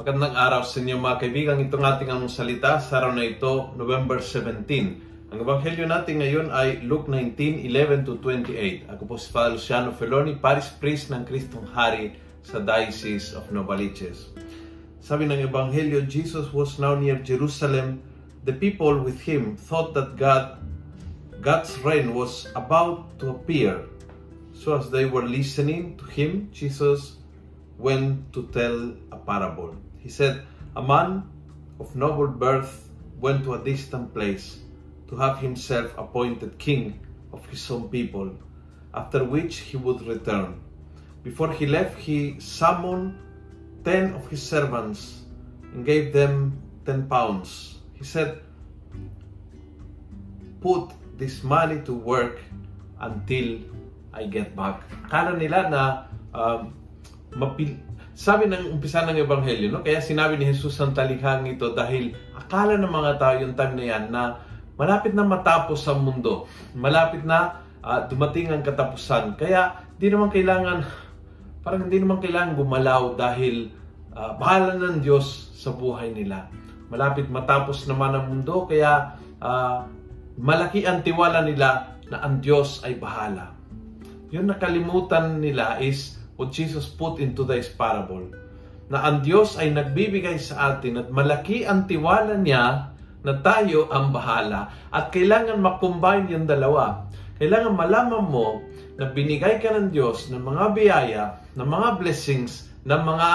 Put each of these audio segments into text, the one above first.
Magandang araw sa inyo mga kaibigan. Itong ating ang salita sa araw na ito, November 17. Ang ebanghelyo natin ngayon ay Luke 19, 11 to 28. Ako po si Father Luciano Feloni, Paris Priest ng Kristong Hari sa Diocese of Novaliches. Sabi ng ebanghelyo, Jesus was now near Jerusalem. The people with him thought that God God's reign was about to appear. So as they were listening to him, Jesus went to tell a parable. He said, A man of noble birth went to a distant place to have himself appointed king of his own people, after which he would return. Before he left, he summoned ten of his servants and gave them ten pounds. He said, Put this money to work until I get back. Kala nila na um, mapil sabi ng umpisa ng ebanghelyo, no? Kaya sinabi ni Jesus ang talikhang ito dahil akala ng mga tao yung time na yan na malapit na matapos ang mundo. Malapit na uh, dumating ang katapusan. Kaya di naman kailangan parang hindi naman kailangan gumalaw dahil uh, bahala ng Diyos sa buhay nila. Malapit matapos naman ang mundo kaya uh, malaki ang tiwala nila na ang Diyos ay bahala. Yung nakalimutan nila is what Jesus put into this parable. Na ang Diyos ay nagbibigay sa atin at malaki ang tiwala niya na tayo ang bahala. At kailangan makombine yung dalawa. Kailangan malaman mo na binigay ka ng Diyos ng mga biyaya, ng mga blessings, ng mga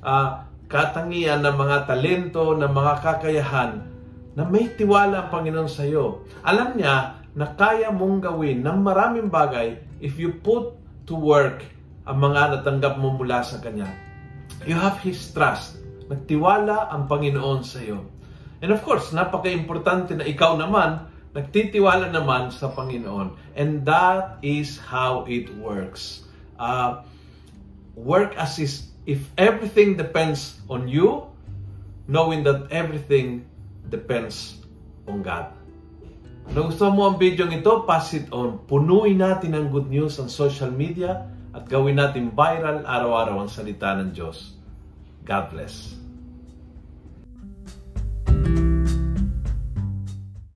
uh, katangian, ng mga talento, ng mga kakayahan na may tiwala ang Panginoon sa iyo. Alam niya na kaya mong gawin ng maraming bagay if you put to work ang mga natanggap mo mula sa Kanya. You have His trust. Nagtiwala ang Panginoon sa iyo. And of course, napaka-importante na ikaw naman, nagtitiwala naman sa Panginoon. And that is how it works. Uh, work as is, if everything depends on you, knowing that everything depends on God. Gusto mo ang video ito, pass it on. Punuin natin ang good news on social media at gawin natin viral araw-araw ang salita ng Diyos. God bless.